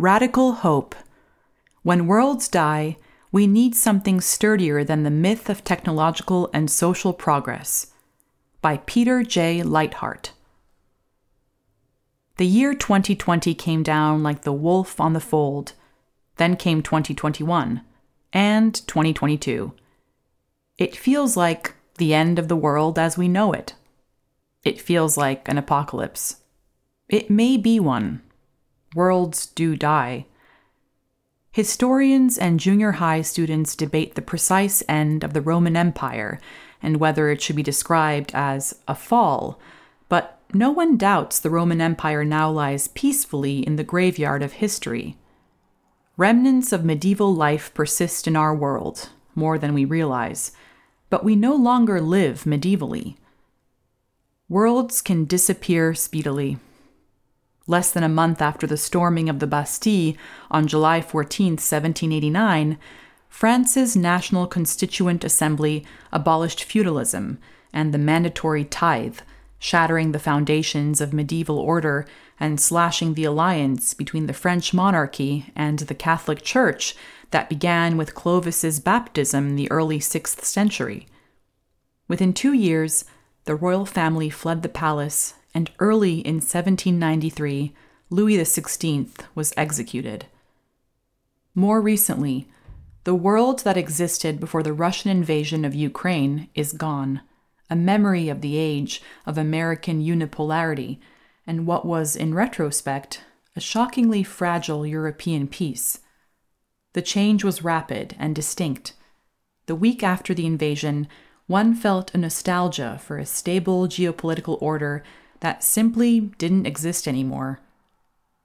Radical Hope. When worlds die, we need something sturdier than the myth of technological and social progress. By Peter J. Leithart. The year 2020 came down like the wolf on the fold. Then came 2021 and 2022. It feels like the end of the world as we know it. It feels like an apocalypse. It may be one. Worlds do die. Historians and junior high students debate the precise end of the Roman Empire and whether it should be described as a fall, but no one doubts the Roman Empire now lies peacefully in the graveyard of history. Remnants of medieval life persist in our world, more than we realize, but we no longer live medievally. Worlds can disappear speedily. Less than a month after the storming of the Bastille on July 14, 1789, France's National Constituent Assembly abolished feudalism and the mandatory tithe, shattering the foundations of medieval order and slashing the alliance between the French monarchy and the Catholic Church that began with Clovis's baptism in the early 6th century. Within two years, the royal family fled the palace, and early in 1793, Louis XVI was executed. More recently, the world that existed before the Russian invasion of Ukraine is gone, a memory of the age of American unipolarity and what was, in retrospect, a shockingly fragile European peace. The change was rapid and distinct. The week after the invasion, one felt a nostalgia for a stable geopolitical order that simply didn't exist anymore.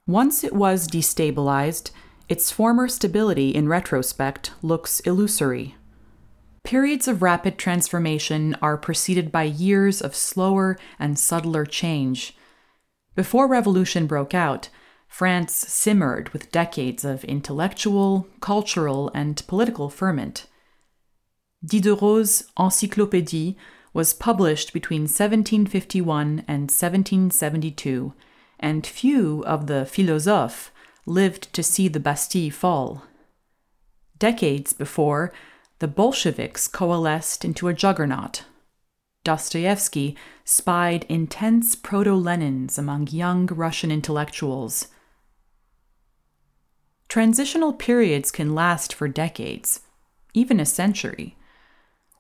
Once it was destabilized, its former stability in retrospect looks illusory. Periods of rapid transformation are preceded by years of slower and subtler change. Before revolution broke out, France simmered with decades of intellectual, cultural, and political ferment. Diderot's Encyclopédie was published between 1751 and 1772, and few of the philosophes lived to see the Bastille fall. Decades before, the Bolsheviks coalesced into a juggernaut. Dostoevsky spied intense proto Lenins among young Russian intellectuals. Transitional periods can last for decades, even a century.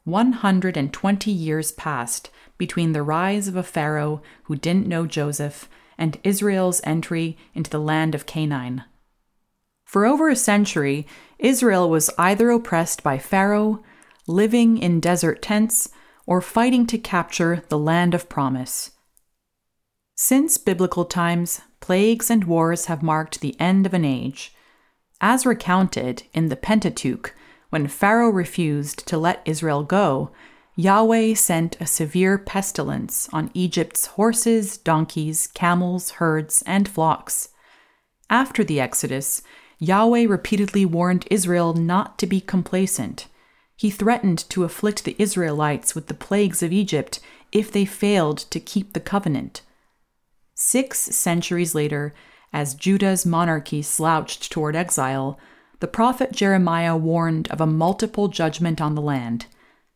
120 years passed between the rise of a pharaoh who didn't know Joseph and Israel's entry into the land of Canaan. For over a century, Israel was either oppressed by Pharaoh, living in desert tents, or fighting to capture the land of promise. Since biblical times, plagues and wars have marked the end of an age. As recounted in the Pentateuch, when Pharaoh refused to let Israel go, Yahweh sent a severe pestilence on Egypt's horses, donkeys, camels, herds, and flocks. After the Exodus, Yahweh repeatedly warned Israel not to be complacent. He threatened to afflict the Israelites with the plagues of Egypt if they failed to keep the covenant. Six centuries later, as Judah's monarchy slouched toward exile, the prophet Jeremiah warned of a multiple judgment on the land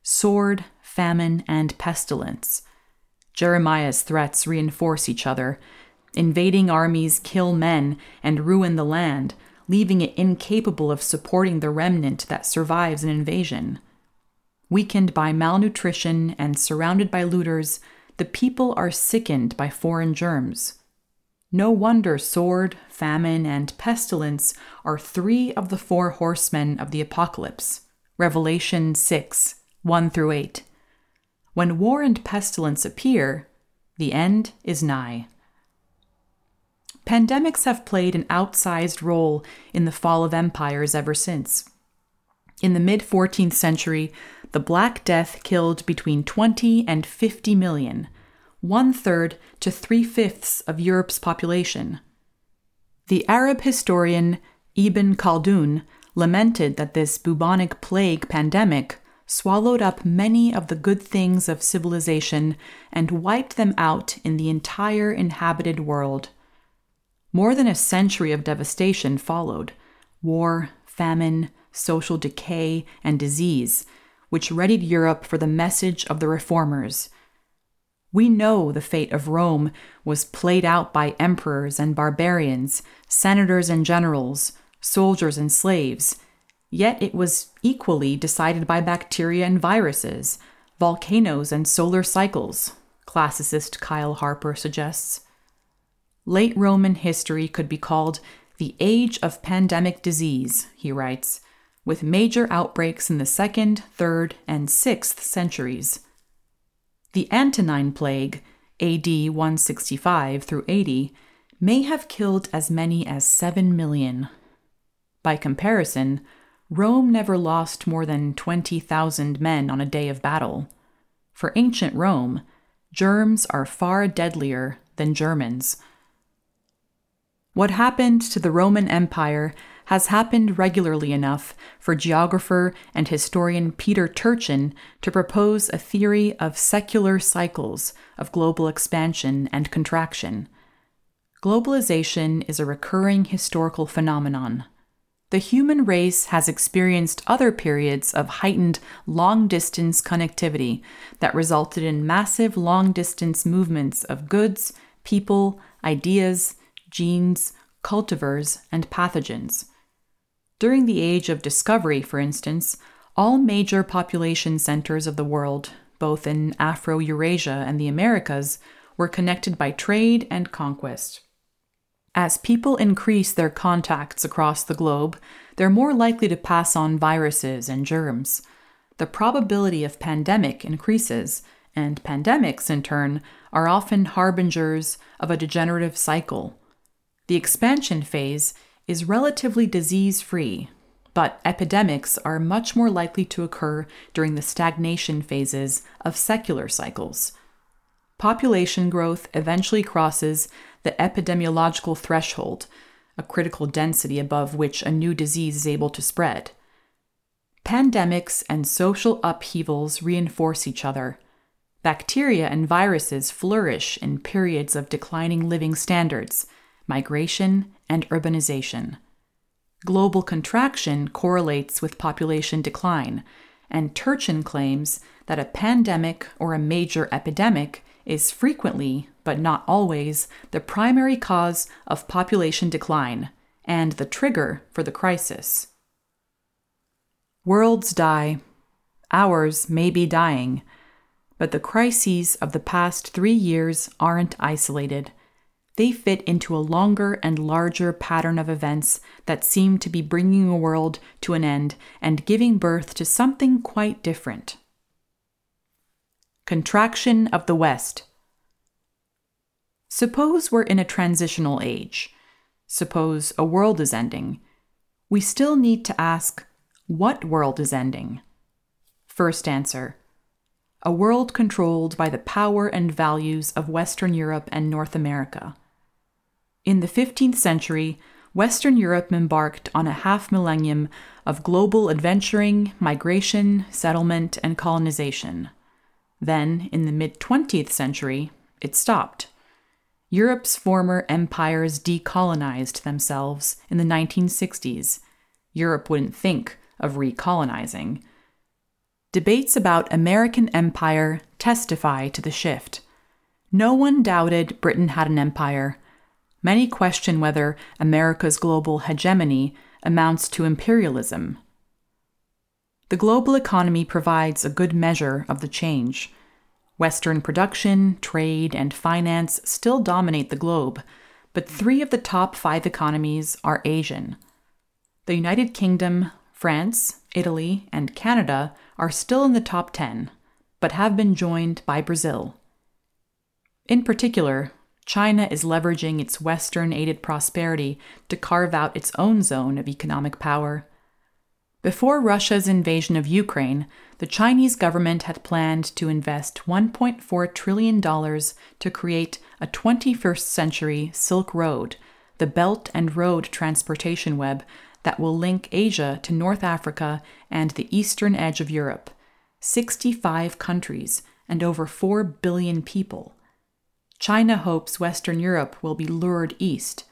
sword, famine, and pestilence. Jeremiah's threats reinforce each other. Invading armies kill men and ruin the land, leaving it incapable of supporting the remnant that survives an invasion. Weakened by malnutrition and surrounded by looters, the people are sickened by foreign germs. No wonder sword, famine, and pestilence are three of the four horsemen of the apocalypse. Revelation 6 1 through 8. When war and pestilence appear, the end is nigh. Pandemics have played an outsized role in the fall of empires ever since. In the mid 14th century, the Black Death killed between 20 and 50 million, one third to three fifths of Europe's population. The Arab historian Ibn Khaldun lamented that this bubonic plague pandemic swallowed up many of the good things of civilization and wiped them out in the entire inhabited world. More than a century of devastation followed war, famine, social decay, and disease, which readied Europe for the message of the reformers. We know the fate of Rome was played out by emperors and barbarians, senators and generals, soldiers and slaves, yet it was equally decided by bacteria and viruses, volcanoes and solar cycles, classicist Kyle Harper suggests. Late Roman history could be called the age of pandemic disease, he writes, with major outbreaks in the second, third, and sixth centuries. The Antonine Plague, AD 165 through 80, may have killed as many as 7 million. By comparison, Rome never lost more than 20,000 men on a day of battle. For ancient Rome, germs are far deadlier than Germans. What happened to the Roman Empire has happened regularly enough for geographer and historian Peter Turchin to propose a theory of secular cycles of global expansion and contraction. Globalization is a recurring historical phenomenon. The human race has experienced other periods of heightened long distance connectivity that resulted in massive long distance movements of goods, people, ideas, genes, cultivars, and pathogens. During the age of discovery, for instance, all major population centers of the world, both in Afro Eurasia and the Americas, were connected by trade and conquest. As people increase their contacts across the globe, they're more likely to pass on viruses and germs. The probability of pandemic increases, and pandemics, in turn, are often harbingers of a degenerative cycle. The expansion phase is relatively disease free, but epidemics are much more likely to occur during the stagnation phases of secular cycles. Population growth eventually crosses the epidemiological threshold, a critical density above which a new disease is able to spread. Pandemics and social upheavals reinforce each other. Bacteria and viruses flourish in periods of declining living standards migration, and urbanization. Global contraction correlates with population decline, and Turchin claims that a pandemic or a major epidemic is frequently, but not always, the primary cause of population decline and the trigger for the crisis. Worlds die. Ours may be dying. But the crises of the past three years aren't isolated they fit into a longer and larger pattern of events that seem to be bringing a world to an end and giving birth to something quite different. Contraction of the West. Suppose we're in a transitional age. Suppose a world is ending. We still need to ask what world is ending? First answer a world controlled by the power and values of Western Europe and North America. In the 15th century, Western Europe embarked on a half millennium of global adventuring, migration, settlement, and colonization. Then, in the mid 20th century, it stopped. Europe's former empires decolonized themselves in the 1960s. Europe wouldn't think of recolonizing. Debates about American empire testify to the shift. No one doubted Britain had an empire Many question whether America's global hegemony amounts to imperialism. The global economy provides a good measure of the change. Western production, trade, and finance still dominate the globe, but three of the top five economies are Asian. The United Kingdom, France, Italy, and Canada are still in the top 10, but have been joined by Brazil. In particular, China is leveraging its Western aided prosperity to carve out its own zone of economic power. Before Russia's invasion of Ukraine, the Chinese government had planned to invest $1.4 trillion to create a 21st century Silk Road, the Belt and Road transportation web that will link Asia to North Africa and the eastern edge of Europe. 65 countries and over 4 billion people. China hopes Western Europe will be lured east.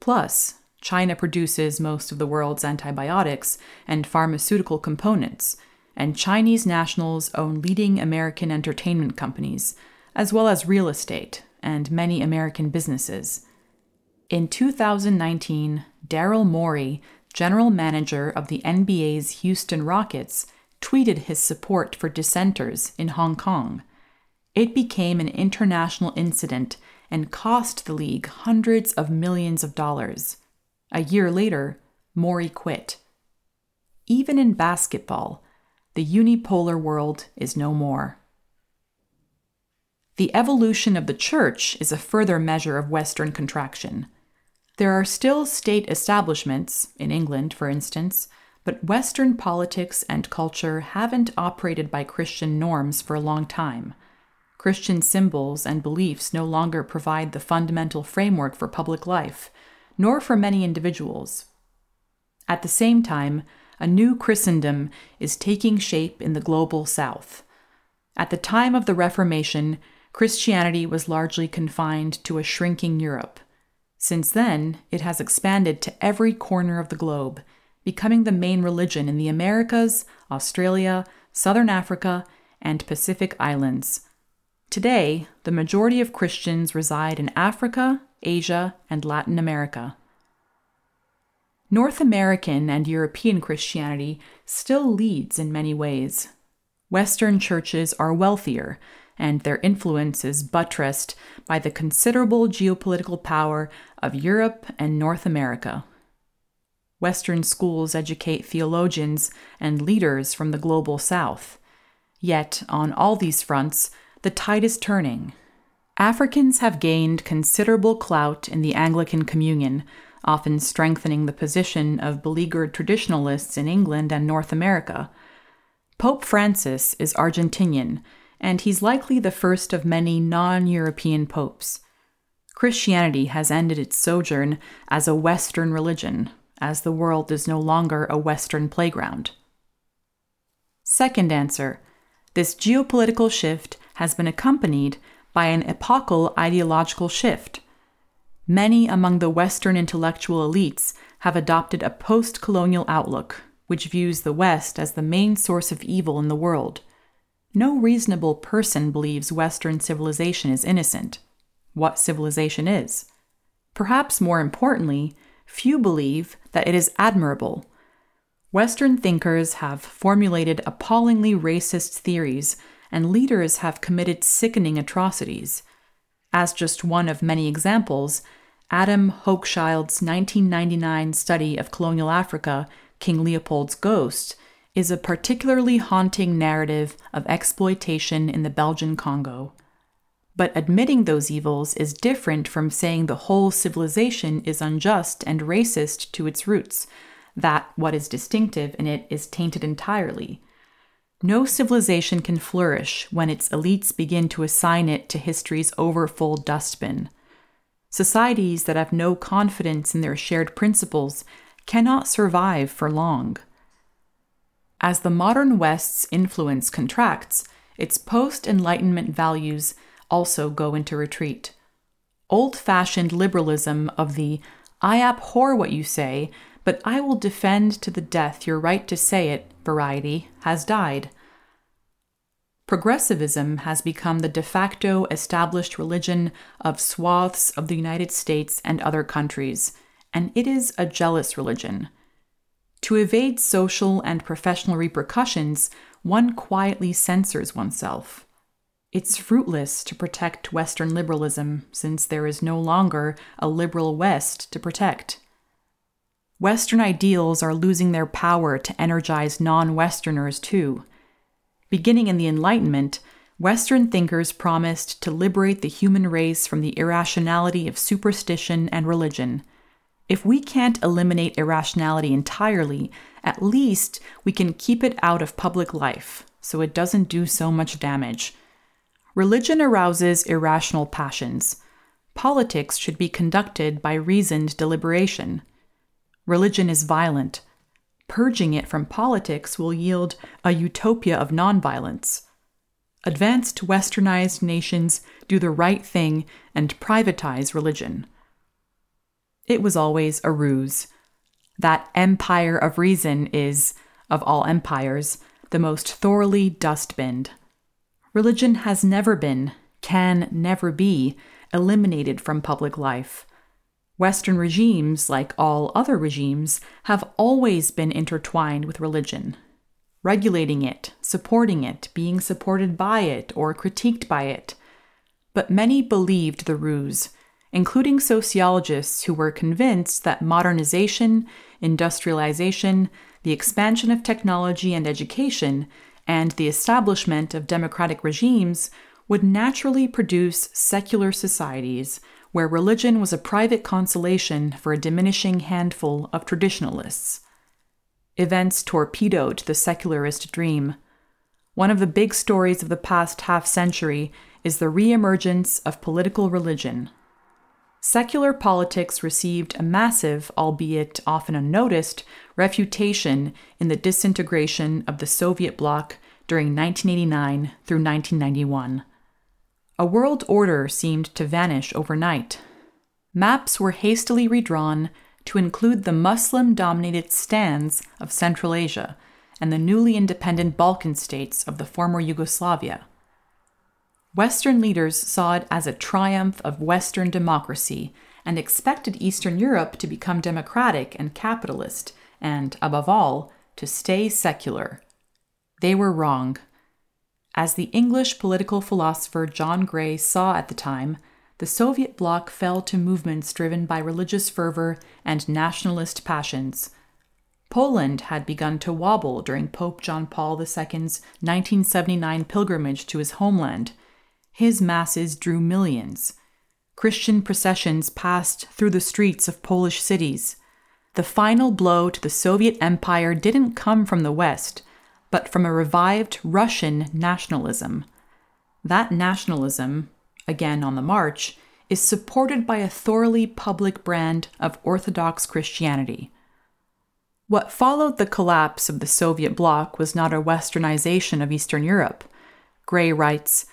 Plus, China produces most of the world's antibiotics and pharmaceutical components, and Chinese nationals own leading American entertainment companies, as well as real estate and many American businesses. In 2019, Daryl Morey, general manager of the NBA's Houston Rockets, tweeted his support for dissenters in Hong Kong. It became an international incident and cost the league hundreds of millions of dollars. A year later, Morey quit. Even in basketball, the unipolar world is no more. The evolution of the church is a further measure of Western contraction. There are still state establishments, in England, for instance, but Western politics and culture haven't operated by Christian norms for a long time. Christian symbols and beliefs no longer provide the fundamental framework for public life, nor for many individuals. At the same time, a new Christendom is taking shape in the global South. At the time of the Reformation, Christianity was largely confined to a shrinking Europe. Since then, it has expanded to every corner of the globe, becoming the main religion in the Americas, Australia, Southern Africa, and Pacific Islands. Today, the majority of Christians reside in Africa, Asia, and Latin America. North American and European Christianity still leads in many ways. Western churches are wealthier, and their influence is buttressed by the considerable geopolitical power of Europe and North America. Western schools educate theologians and leaders from the global South. Yet, on all these fronts, the tide is turning, Africans have gained considerable clout in the Anglican Communion, often strengthening the position of beleaguered traditionalists in England and North America. Pope Francis is Argentinian, and he's likely the first of many non European popes. Christianity has ended its sojourn as a Western religion, as the world is no longer a Western playground. Second answer this geopolitical shift has been accompanied by an epochal ideological shift. Many among the Western intellectual elites have adopted a post colonial outlook, which views the West as the main source of evil in the world. No reasonable person believes Western civilization is innocent. What civilization is? Perhaps more importantly, few believe that it is admirable. Western thinkers have formulated appallingly racist theories and leaders have committed sickening atrocities. As just one of many examples, Adam Hochschild's 1999 study of colonial Africa, King Leopold's Ghost, is a particularly haunting narrative of exploitation in the Belgian Congo. But admitting those evils is different from saying the whole civilization is unjust and racist to its roots, that what is distinctive in it is tainted entirely. No civilization can flourish when its elites begin to assign it to history's overfull dustbin. Societies that have no confidence in their shared principles cannot survive for long. As the modern West's influence contracts, its post Enlightenment values also go into retreat. Old fashioned liberalism of the I abhor what you say, but I will defend to the death your right to say it variety has died. Progressivism has become the de facto established religion of swaths of the United States and other countries, and it is a jealous religion. To evade social and professional repercussions, one quietly censors oneself. It's fruitless to protect Western liberalism since there is no longer a liberal West to protect. Western ideals are losing their power to energize non Westerners, too. Beginning in the Enlightenment, Western thinkers promised to liberate the human race from the irrationality of superstition and religion. If we can't eliminate irrationality entirely, at least we can keep it out of public life so it doesn't do so much damage. Religion arouses irrational passions. Politics should be conducted by reasoned deliberation. Religion is violent. Purging it from politics will yield a utopia of nonviolence. Advanced westernized nations do the right thing and privatize religion. it was always a ruse. That empire of reason is, of all empires, the most thoroughly dustbinned. Religion has never been, can never be, eliminated from public life. Western regimes, like all other regimes, have always been intertwined with religion, regulating it, supporting it, being supported by it, or critiqued by it. But many believed the ruse, including sociologists who were convinced that modernization, industrialization, the expansion of technology and education, and the establishment of democratic regimes would naturally produce secular societies where religion was a private consolation for a diminishing handful of traditionalists. Events torpedoed the secularist dream. One of the big stories of the past half century is the reemergence of political religion. Secular politics received a massive, albeit often unnoticed, refutation in the disintegration of the Soviet bloc during 1989 through 1991. A world order seemed to vanish overnight. Maps were hastily redrawn to include the Muslim dominated stands of Central Asia and the newly independent Balkan states of the former Yugoslavia. Western leaders saw it as a triumph of Western democracy and expected Eastern Europe to become democratic and capitalist, and, above all, to stay secular. They were wrong. As the English political philosopher John Gray saw at the time, the Soviet bloc fell to movements driven by religious fervor and nationalist passions. Poland had begun to wobble during Pope John Paul II's 1979 pilgrimage to his homeland. His masses drew millions. Christian processions passed through the streets of Polish cities. The final blow to the Soviet Empire didn't come from the West, but from a revived Russian nationalism. That nationalism, again on the march, is supported by a thoroughly public brand of Orthodox Christianity. What followed the collapse of the Soviet bloc was not a westernization of Eastern Europe. Gray writes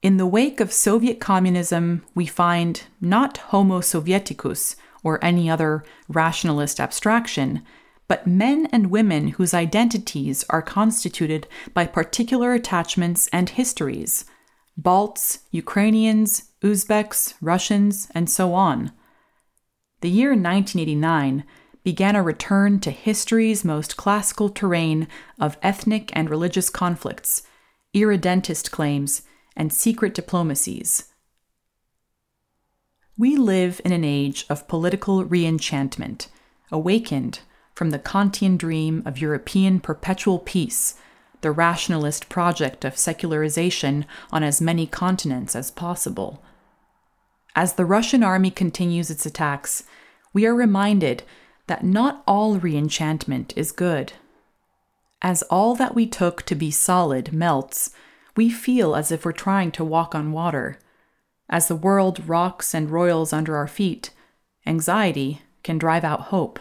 In the wake of Soviet communism, we find not Homo Sovieticus or any other rationalist abstraction, but men and women whose identities are constituted by particular attachments and histories Balts, Ukrainians, Uzbeks, Russians, and so on. The year 1989 began a return to history's most classical terrain of ethnic and religious conflicts, irredentist claims, and secret diplomacies. We live in an age of political reenchantment, awakened from the Kantian dream of European perpetual peace, the rationalist project of secularization on as many continents as possible. As the Russian army continues its attacks, we are reminded that not all reenchantment is good. As all that we took to be solid melts, we feel as if we're trying to walk on water. As the world rocks and roils under our feet, anxiety can drive out hope.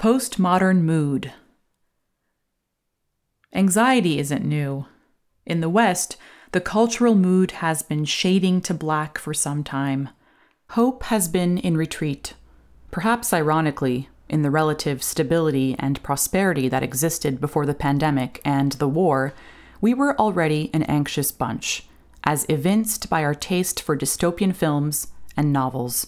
Postmodern mood. Anxiety isn't new. In the West, the cultural mood has been shading to black for some time. Hope has been in retreat. Perhaps ironically, in the relative stability and prosperity that existed before the pandemic and the war, we were already an anxious bunch, as evinced by our taste for dystopian films and novels.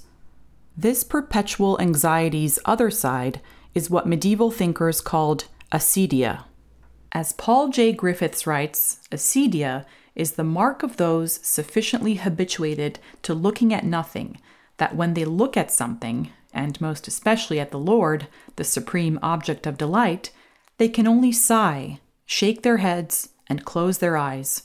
This perpetual anxiety's other side is what medieval thinkers called acedia. As Paul J. Griffiths writes, acedia is the mark of those sufficiently habituated to looking at nothing that when they look at something, and most especially at the Lord, the supreme object of delight, they can only sigh, shake their heads, and close their eyes.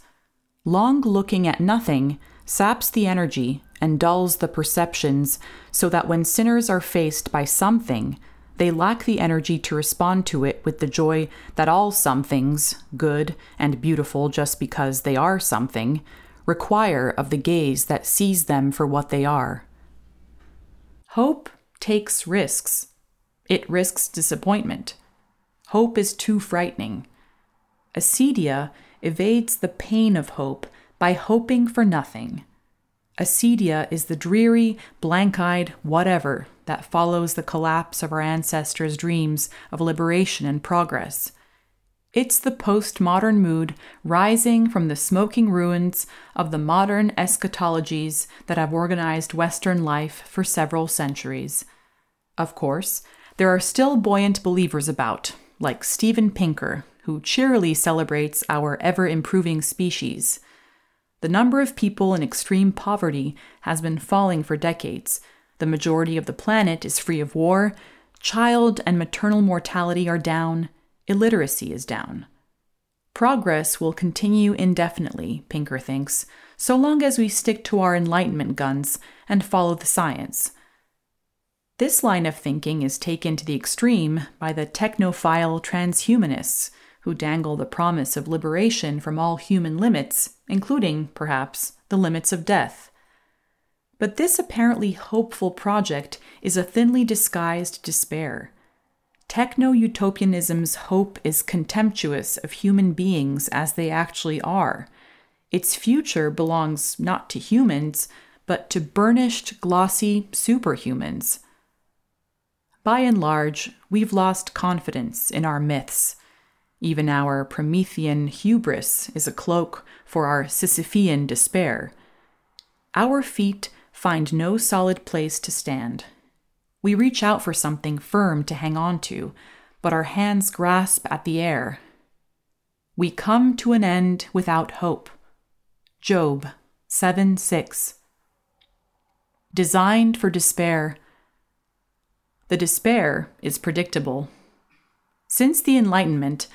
Long looking at nothing saps the energy and dulls the perceptions, so that when sinners are faced by something, they lack the energy to respond to it with the joy that all somethings, good and beautiful just because they are something, require of the gaze that sees them for what they are. Hope takes risks. It risks disappointment. Hope is too frightening. Acedia evades the pain of hope by hoping for nothing. Acedia is the dreary, blank eyed whatever that follows the collapse of our ancestors' dreams of liberation and progress. It's the postmodern mood rising from the smoking ruins of the modern eschatologies that have organized Western life for several centuries. Of course, there are still buoyant believers about, like Steven Pinker, who cheerily celebrates our ever improving species. The number of people in extreme poverty has been falling for decades. The majority of the planet is free of war. Child and maternal mortality are down. Illiteracy is down. Progress will continue indefinitely, Pinker thinks, so long as we stick to our Enlightenment guns and follow the science. This line of thinking is taken to the extreme by the technophile transhumanists who dangle the promise of liberation from all human limits, including, perhaps, the limits of death. But this apparently hopeful project is a thinly disguised despair. Techno utopianism's hope is contemptuous of human beings as they actually are. Its future belongs not to humans, but to burnished, glossy superhumans. By and large, we've lost confidence in our myths even our Promethean hubris is a cloak for our Sisyphean despair. Our feet find no solid place to stand. We reach out for something firm to hang on to, but our hands grasp at the air. We come to an end without hope. Job 7 6. Designed for despair. The despair is predictable. Since the Enlightenment,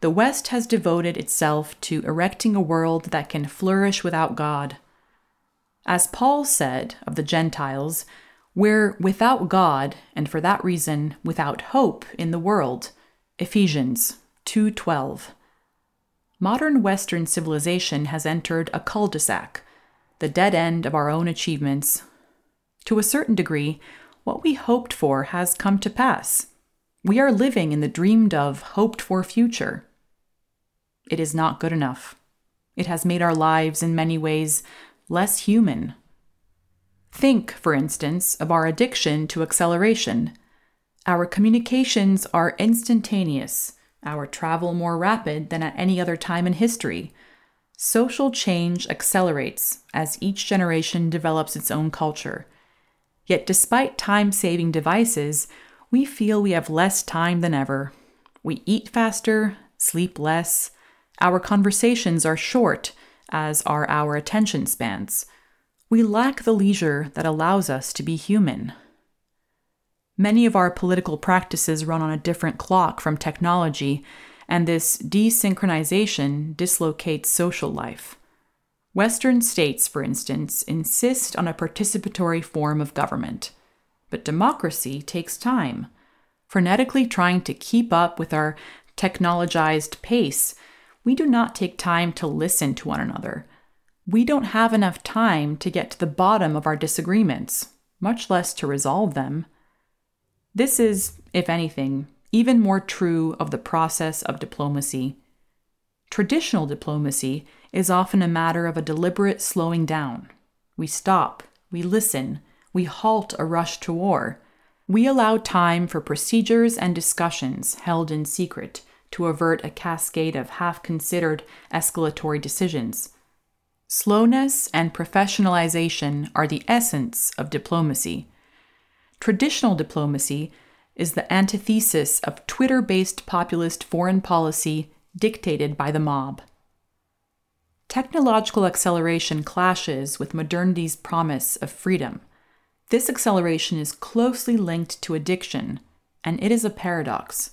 the West has devoted itself to erecting a world that can flourish without God. As Paul said of the Gentiles, we're without God and for that reason without hope in the world. Ephesians 2:12. Modern western civilization has entered a cul-de-sac, the dead end of our own achievements. To a certain degree, what we hoped for has come to pass. We are living in the dreamed of, hoped for future. It is not good enough. It has made our lives, in many ways, less human. Think, for instance, of our addiction to acceleration. Our communications are instantaneous, our travel more rapid than at any other time in history. Social change accelerates as each generation develops its own culture. Yet, despite time saving devices, we feel we have less time than ever. We eat faster, sleep less, our conversations are short, as are our attention spans. We lack the leisure that allows us to be human. Many of our political practices run on a different clock from technology, and this desynchronization dislocates social life. Western states, for instance, insist on a participatory form of government. But democracy takes time. Frenetically trying to keep up with our technologized pace we do not take time to listen to one another. We don't have enough time to get to the bottom of our disagreements, much less to resolve them. This is, if anything, even more true of the process of diplomacy. Traditional diplomacy is often a matter of a deliberate slowing down. We stop, we listen, we halt a rush to war. We allow time for procedures and discussions held in secret to avert a cascade of half considered escalatory decisions. Slowness and professionalization are the essence of diplomacy. Traditional diplomacy is the antithesis of Twitter based populist foreign policy dictated by the mob. Technological acceleration clashes with modernity's promise of freedom. This acceleration is closely linked to addiction, and it is a paradox.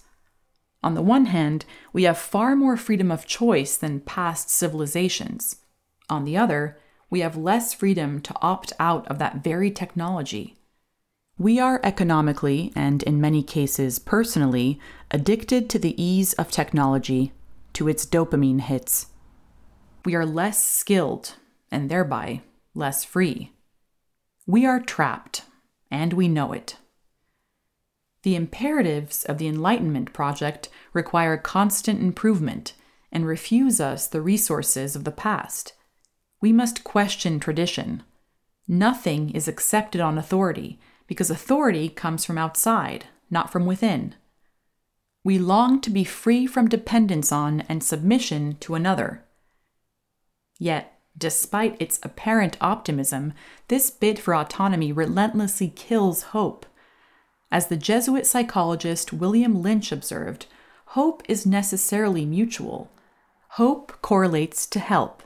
On the one hand, we have far more freedom of choice than past civilizations. On the other, we have less freedom to opt out of that very technology. We are economically, and in many cases personally, addicted to the ease of technology, to its dopamine hits. We are less skilled, and thereby less free. We are trapped, and we know it. The imperatives of the Enlightenment project require constant improvement and refuse us the resources of the past. We must question tradition. Nothing is accepted on authority because authority comes from outside, not from within. We long to be free from dependence on and submission to another. Yet, despite its apparent optimism, this bid for autonomy relentlessly kills hope. As the Jesuit psychologist William Lynch observed, hope is necessarily mutual. Hope correlates to help.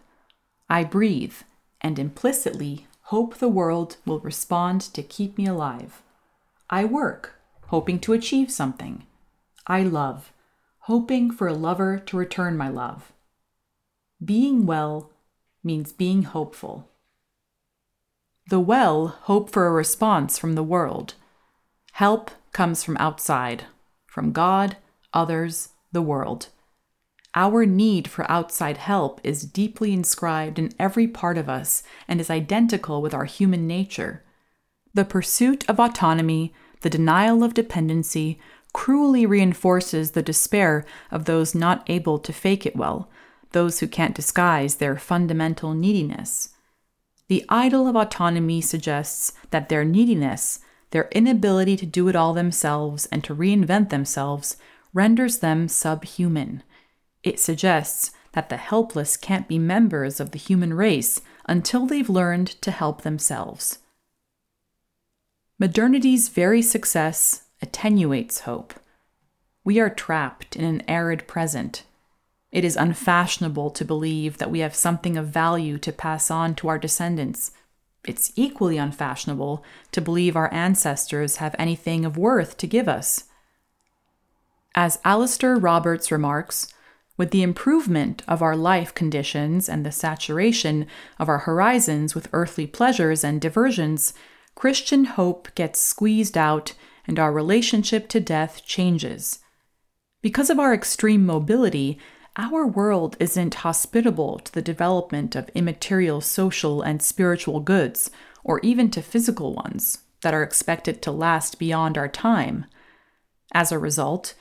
I breathe, and implicitly hope the world will respond to keep me alive. I work, hoping to achieve something. I love, hoping for a lover to return my love. Being well means being hopeful. The well hope for a response from the world. Help comes from outside, from God, others, the world. Our need for outside help is deeply inscribed in every part of us and is identical with our human nature. The pursuit of autonomy, the denial of dependency, cruelly reinforces the despair of those not able to fake it well, those who can't disguise their fundamental neediness. The idol of autonomy suggests that their neediness, their inability to do it all themselves and to reinvent themselves, renders them subhuman. It suggests that the helpless can't be members of the human race until they've learned to help themselves. Modernity's very success attenuates hope. We are trapped in an arid present it is unfashionable to believe that we have something of value to pass on to our descendants. It's equally unfashionable to believe our ancestors have anything of worth to give us. As Alastair Roberts remarks, with the improvement of our life conditions and the saturation of our horizons with earthly pleasures and diversions, Christian hope gets squeezed out and our relationship to death changes. Because of our extreme mobility, our world isn't hospitable to the development of immaterial social and spiritual goods, or even to physical ones, that are expected to last beyond our time. As a result,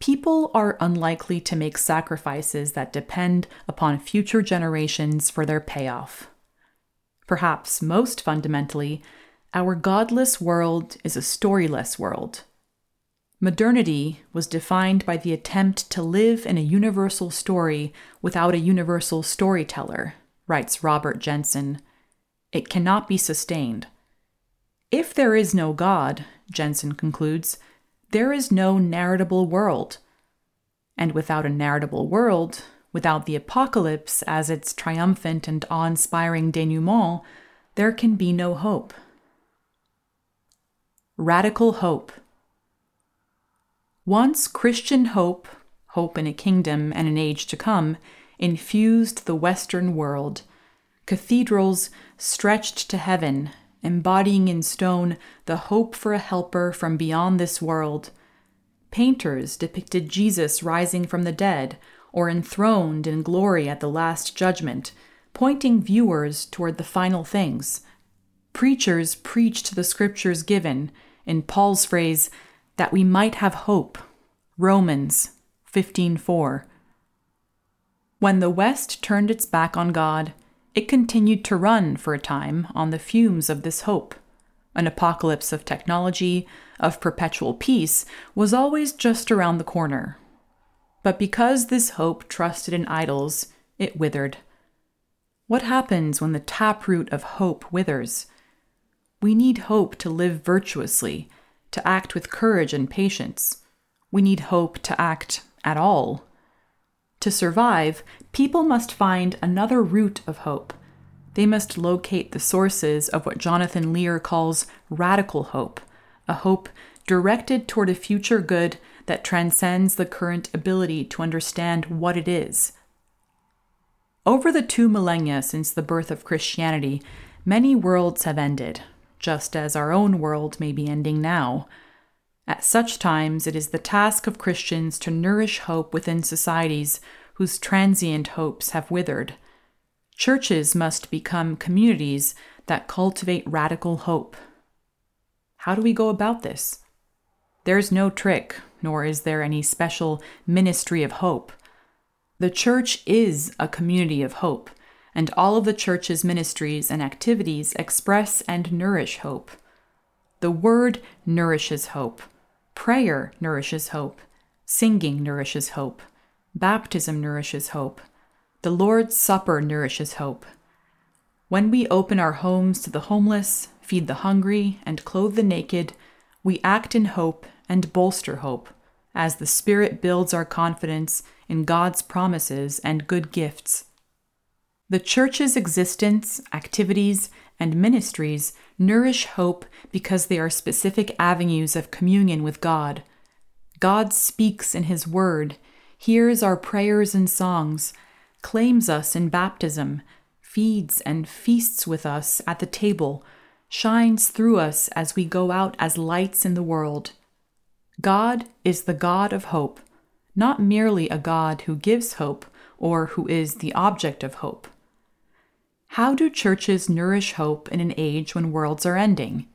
people are unlikely to make sacrifices that depend upon future generations for their payoff. Perhaps most fundamentally, our godless world is a storyless world Modernity was defined by the attempt to live in a universal story without a universal storyteller, writes Robert Jenson. It cannot be sustained. If there is no God, Jensen concludes, there is no narratable world. And without a narratable world, without the apocalypse as its triumphant and awe inspiring denouement, there can be no hope. Radical hope. Once Christian hope, hope in a kingdom and an age to come, infused the Western world. Cathedrals stretched to heaven, embodying in stone the hope for a helper from beyond this world. Painters depicted Jesus rising from the dead or enthroned in glory at the Last Judgment, pointing viewers toward the final things. Preachers preached the scriptures given, in Paul's phrase, that we might have hope. Romans 15:4. When the West turned its back on God, it continued to run for a time on the fumes of this hope. An apocalypse of technology, of perpetual peace, was always just around the corner. But because this hope trusted in idols, it withered. What happens when the taproot of hope withers? We need hope to live virtuously to act with courage and patience. We need hope to act at all. To survive, people must find another root of hope. They must locate the sources of what Jonathan Lear calls radical hope, a hope directed toward a future good that transcends the current ability to understand what it is. Over the two millennia since the birth of Christianity, many worlds have ended, just as our own world may be ending now. At such times, it is the task of Christians to nourish hope within societies whose transient hopes have withered. Churches must become communities that cultivate radical hope. How do we go about this? There's no trick, nor is there any special ministry of hope. The church is a community of hope, and all of the church's ministries and activities express and nourish hope. The word nourishes hope. Prayer nourishes hope. Singing nourishes hope. Baptism nourishes hope. The Lord's Supper nourishes hope. When we open our homes to the homeless, feed the hungry, and clothe the naked, we act in hope and bolster hope as the Spirit builds our confidence in God's promises and good gifts. The Church's existence, activities, and ministries nourish hope because they are specific avenues of communion with God. God speaks in His Word, hears our prayers and songs, claims us in baptism, feeds and feasts with us at the table, shines through us as we go out as lights in the world. God is the God of hope, not merely a God who gives hope or who is the object of hope. How do churches nourish hope in an age when worlds are ending?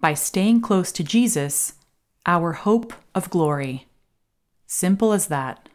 By staying close to Jesus, our hope of glory. Simple as that.